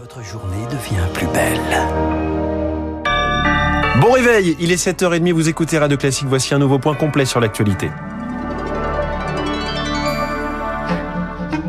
Votre journée devient plus belle. Bon réveil, il est 7h30, vous écoutez Radio Classique, voici un nouveau point complet sur l'actualité.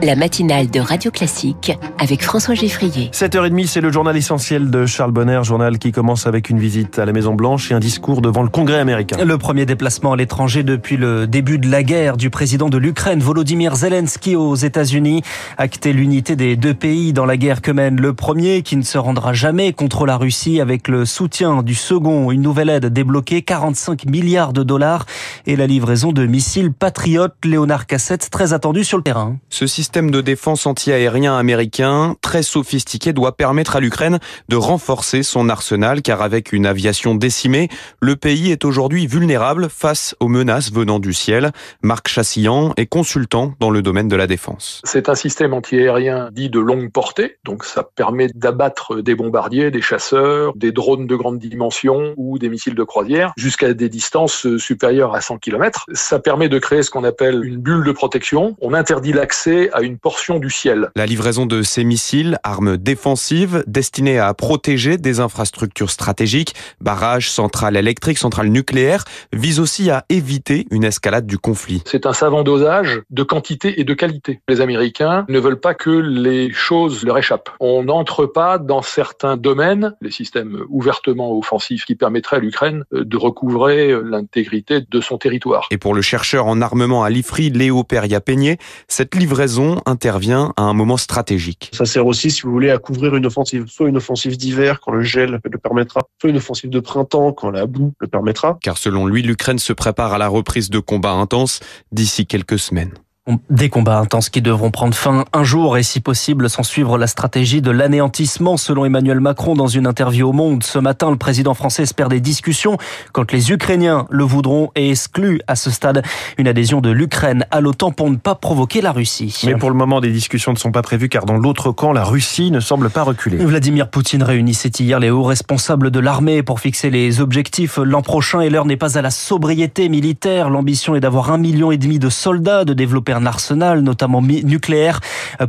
La matinale de Radio Classique avec François Geffrier. 7h30, c'est le journal essentiel de Charles Bonner, journal qui commence avec une visite à la Maison Blanche et un discours devant le Congrès américain. Le premier déplacement à l'étranger depuis le début de la guerre du président de l'Ukraine, Volodymyr Zelensky aux États-Unis, acté l'unité des deux pays dans la guerre que mène le premier qui ne se rendra jamais contre la Russie avec le soutien du second, une nouvelle aide débloquée 45 milliards de dollars et la livraison de missiles patriotes Léonard Cassette très attendu sur le terrain. Ce système de défense anti-aérien américain, très sophistiqué, doit permettre à l'Ukraine de renforcer son arsenal, car avec une aviation décimée, le pays est aujourd'hui vulnérable face aux menaces venant du ciel. Marc Chassillan est consultant dans le domaine de la défense. C'est un système anti-aérien dit de longue portée, donc ça permet d'abattre des bombardiers, des chasseurs, des drones de grande dimension ou des missiles de croisière jusqu'à des distances supérieures à 100 km. Ça permet de créer ce qu'on appelle une bulle de protection. On interdit l'accès à une portion du ciel. La livraison de ces missiles, armes défensives destinées à protéger des infrastructures stratégiques, barrages, centrales électriques, centrales nucléaires, vise aussi à éviter une escalade du conflit. C'est un savant dosage de quantité et de qualité. Les Américains ne veulent pas que les choses leur échappent. On n'entre pas dans certains domaines, les systèmes ouvertement offensifs qui permettraient à l'Ukraine de recouvrer l'intégrité de son territoire. Et pour le chercheur en armement à l'IFRI, Léo Peria-Peigné, cette livraison intervient à un moment stratégique. Ça sert aussi, si vous voulez, à couvrir une offensive, soit une offensive d'hiver quand le gel le permettra, soit une offensive de printemps quand la boue le permettra. Car selon lui, l'Ukraine se prépare à la reprise de combats intenses d'ici quelques semaines. Des combats intenses qui devront prendre fin un jour et si possible sans suivre la stratégie de l'anéantissement selon Emmanuel Macron dans une interview au Monde. Ce matin, le président français espère des discussions quand les Ukrainiens le voudront et exclut à ce stade une adhésion de l'Ukraine à l'OTAN pour ne pas provoquer la Russie. Mais pour le moment, des discussions ne sont pas prévues car dans l'autre camp, la Russie ne semble pas reculer. Vladimir Poutine réunissait hier les hauts responsables de l'armée pour fixer les objectifs l'an prochain et l'heure n'est pas à la sobriété militaire. L'ambition est d'avoir un million et demi de soldats, de développer un arsenal, notamment nucléaire.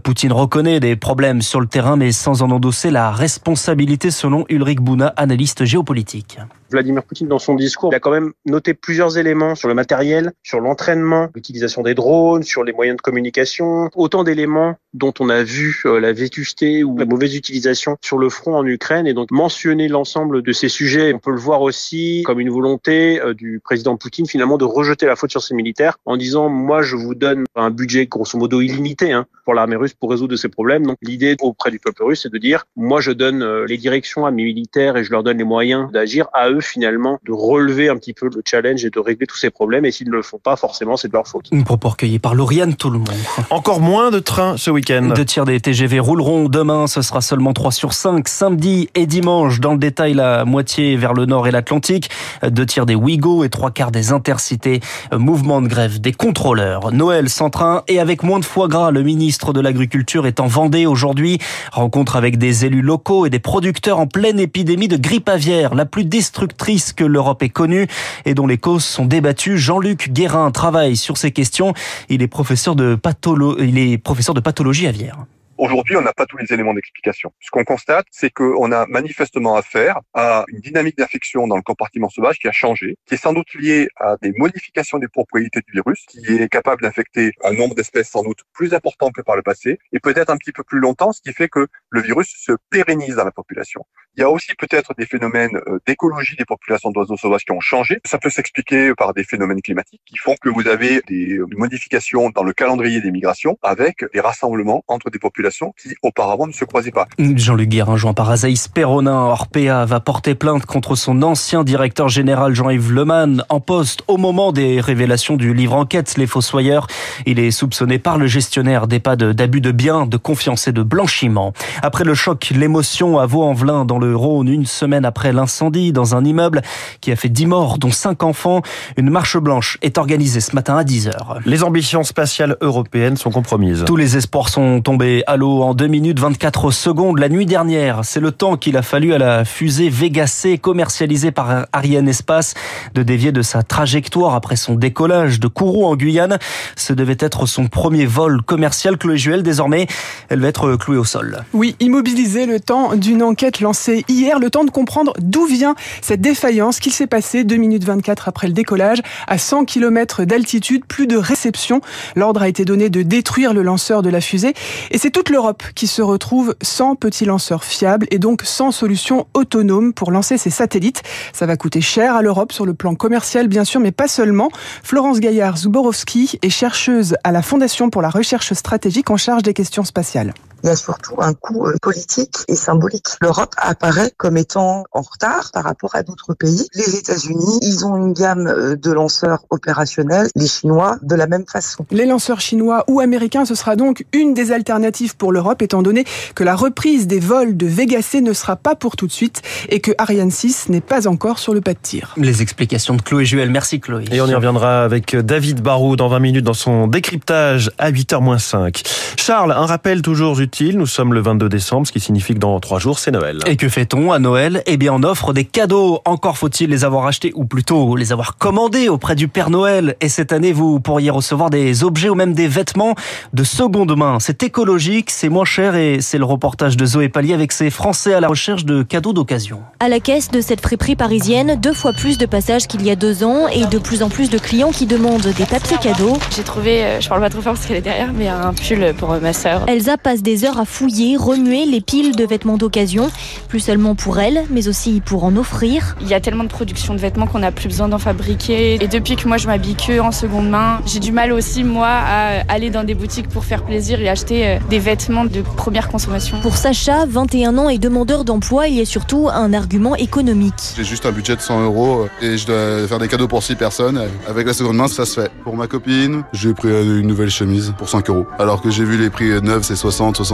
Poutine reconnaît des problèmes sur le terrain, mais sans en endosser la responsabilité, selon Ulrich Bouna, analyste géopolitique. Vladimir Poutine, dans son discours, il a quand même noté plusieurs éléments sur le matériel, sur l'entraînement, l'utilisation des drones, sur les moyens de communication, autant d'éléments dont on a vu la vétusté ou la mauvaise utilisation sur le front en Ukraine et donc mentionner l'ensemble de ces sujets. On peut le voir aussi comme une volonté du président Poutine finalement de rejeter la faute sur ses militaires en disant moi je vous donne un budget grosso modo illimité hein, pour l'armée russe pour résoudre ces problèmes. Donc l'idée auprès du peuple russe c'est de dire moi je donne les directions à mes militaires et je leur donne les moyens d'agir à eux finalement de relever un petit peu le challenge et de régler tous ces problèmes. Et s'ils ne le font pas, forcément, c'est de leur faute. Une propos recueilli par Lauriane tout le monde. Encore moins de trains ce week-end. Deux tiers des TGV rouleront demain. Ce sera seulement 3 sur 5. Samedi et dimanche, dans le détail, la moitié vers le nord et l'Atlantique. Deux tiers des Ouigo et trois quarts des intercités. Mouvement de grève des contrôleurs. Noël sans train et avec moins de foie gras. Le ministre de l'Agriculture est en Vendée aujourd'hui. Rencontre avec des élus locaux et des producteurs en pleine épidémie de grippe aviaire, la plus destructrice que l'Europe ait connue et dont les causes sont débattues. Jean-Luc Guérin travaille sur ces questions. Il est professeur de, patholo... Il est professeur de pathologie aviaire. Aujourd'hui, on n'a pas tous les éléments d'explication. Ce qu'on constate, c'est qu'on a manifestement affaire à une dynamique d'infection dans le compartiment sauvage qui a changé, qui est sans doute liée à des modifications des propriétés du virus, qui est capable d'infecter un nombre d'espèces sans doute plus important que par le passé, et peut-être un petit peu plus longtemps, ce qui fait que le virus se pérennise dans la population. Il y a aussi peut-être des phénomènes d'écologie des populations d'oiseaux sauvages qui ont changé. Ça peut s'expliquer par des phénomènes climatiques qui font que vous avez des modifications dans le calendrier des migrations avec des rassemblements entre des populations qui auparavant ne se croisaient pas. Jean-Luc Guérin, joint par Azaïs Perronin, Orpea va porter plainte contre son ancien directeur général Jean-Yves Leman en poste au moment des révélations du livre enquête Les Fossoyeurs. Il est soupçonné par le gestionnaire d'EHPAD d'abus de biens, de confiance et de blanchiment. Après le choc, l'émotion à Vaux-en-Velin dans le Rhône, une semaine après l'incendie dans un immeuble qui a fait 10 morts, dont 5 enfants, une marche blanche est organisée ce matin à 10h. Les ambitions spatiales européennes sont compromises. Tous les espoirs sont tombés à l'eau en 2 minutes 24 secondes la nuit dernière. C'est le temps qu'il a fallu à la fusée Vega C commercialisée par Ariane Espace de dévier de sa trajectoire après son décollage de Kourou en Guyane. Ce devait être son premier vol commercial. Chloé Juel, désormais, elle va être clouée au sol. Oui, immobilisée le temps d'une enquête lancée hier, le temps de comprendre d'où vient cette défaillance qu'il s'est passé 2 minutes 24 après le décollage à 100 km d'altitude, plus de réception. L'ordre a été donné de détruire le lanceur de la fusée et c'est toute l'Europe qui se retrouve sans petit lanceur fiable et donc sans solution autonome pour lancer ses satellites. Ça va coûter cher à l'Europe sur le plan commercial bien sûr, mais pas seulement. Florence Gaillard-Zuborowski est chercheuse à la Fondation pour la recherche stratégique en charge des questions spatiales il y a surtout un coût euh, politique et symbolique. L'Europe apparaît comme étant en retard par rapport à d'autres pays. Les États-Unis, ils ont une gamme euh, de lanceurs opérationnels, les Chinois de la même façon. Les lanceurs chinois ou américains, ce sera donc une des alternatives pour l'Europe, étant donné que la reprise des vols de Vega C ne sera pas pour tout de suite et que Ariane 6 n'est pas encore sur le pas de tir. Les explications de Chloé Juel. Merci Chloé. Et on y reviendra avec David Barraud dans 20 minutes dans son décryptage à 8h-5. Charles, un rappel toujours nous sommes le 22 décembre, ce qui signifie que dans trois jours, c'est Noël. Et que fait-on à Noël? Eh bien, on offre des cadeaux. Encore faut-il les avoir achetés, ou plutôt les avoir commandés auprès du Père Noël. Et cette année, vous pourriez recevoir des objets ou même des vêtements de seconde main. C'est écologique, c'est moins cher et c'est le reportage de Zoé Pallier avec ses Français à la recherche de cadeaux d'occasion. À la caisse de cette friperie parisienne, deux fois plus de passages qu'il y a deux ans et de plus en plus de clients qui demandent des papiers cadeaux. J'ai trouvé, euh, je parle pas trop fort parce qu'elle est derrière, mais un pull pour ma sœur. Elsa passe des heures à fouiller, remuer les piles de vêtements d'occasion, plus seulement pour elle, mais aussi pour en offrir. Il y a tellement de production de vêtements qu'on n'a plus besoin d'en fabriquer. Et depuis que moi je m'habille que en seconde main, j'ai du mal aussi moi à aller dans des boutiques pour faire plaisir et acheter euh, des vêtements de première consommation. Pour Sacha, 21 ans et demandeur d'emploi, il y a surtout un argument économique. J'ai juste un budget de 100 euros et je dois faire des cadeaux pour 6 personnes. Avec la seconde main, ça se fait. Pour ma copine, j'ai pris une nouvelle chemise pour 5 euros. Alors que j'ai vu les prix neufs, c'est 60, 70.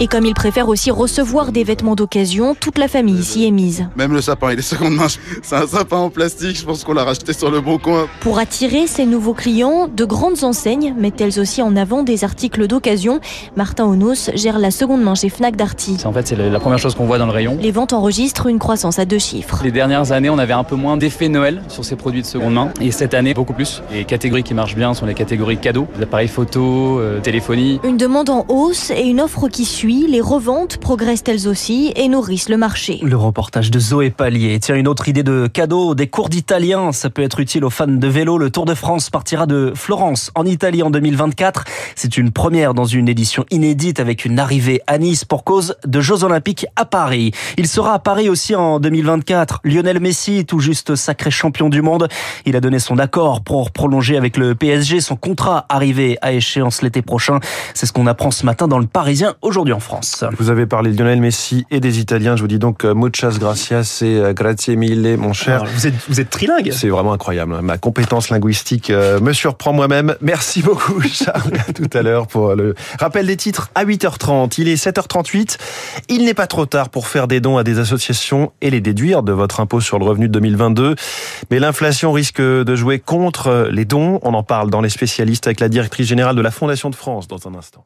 Et comme il préfère aussi recevoir des vêtements d'occasion, toute la famille ici est mise. Même le sapin, il est seconde main. C'est un sapin en plastique, je pense qu'on l'a racheté sur le bon coin. Pour attirer ces nouveaux clients, de grandes enseignes mettent elles aussi en avant des articles d'occasion. Martin Onos gère la seconde main chez Fnac Darty. En fait, c'est la première chose qu'on voit dans le rayon. Les ventes enregistrent une croissance à deux chiffres. Les dernières années, on avait un peu moins d'effet Noël sur ces produits de seconde main. Et cette année, beaucoup plus. Les catégories qui marchent bien sont les catégories cadeaux, les appareils photo, euh, téléphonie. Une demande en hausse et une offre qui suit. Les reventes progressent elles aussi et nourrissent le marché. Le reportage de Zoé Pallier. Tiens, une autre idée de cadeau, des cours d'italien. Ça peut être utile aux fans de vélo. Le Tour de France partira de Florence en Italie en 2024. C'est une première dans une édition inédite avec une arrivée à Nice pour cause de Jeux Olympiques à Paris. Il sera à Paris aussi en 2024. Lionel Messi, tout juste sacré champion du monde. Il a donné son accord pour prolonger avec le PSG son contrat arrivé à échéance l'été prochain. C'est ce qu'on apprend ce matin dans le Parisien aujourd'hui en France. Vous avez parlé de Lionel Messi et des Italiens. Je vous dis donc euh, muchas gracias et euh, grazie mille, mon cher. vous êtes, vous êtes trilingue. C'est vraiment incroyable. Ma compétence linguistique euh, me surprend moi-même. Merci beaucoup, Charles. À tout à l'heure pour le rappel des titres à 8h30. Il est 7h38. Il n'est pas trop tard pour faire des dons à des associations et les déduire de votre impôt sur le revenu de 2022. Mais l'inflation risque de jouer contre les dons. On en parle dans les spécialistes avec la directrice générale de la Fondation de France dans un instant.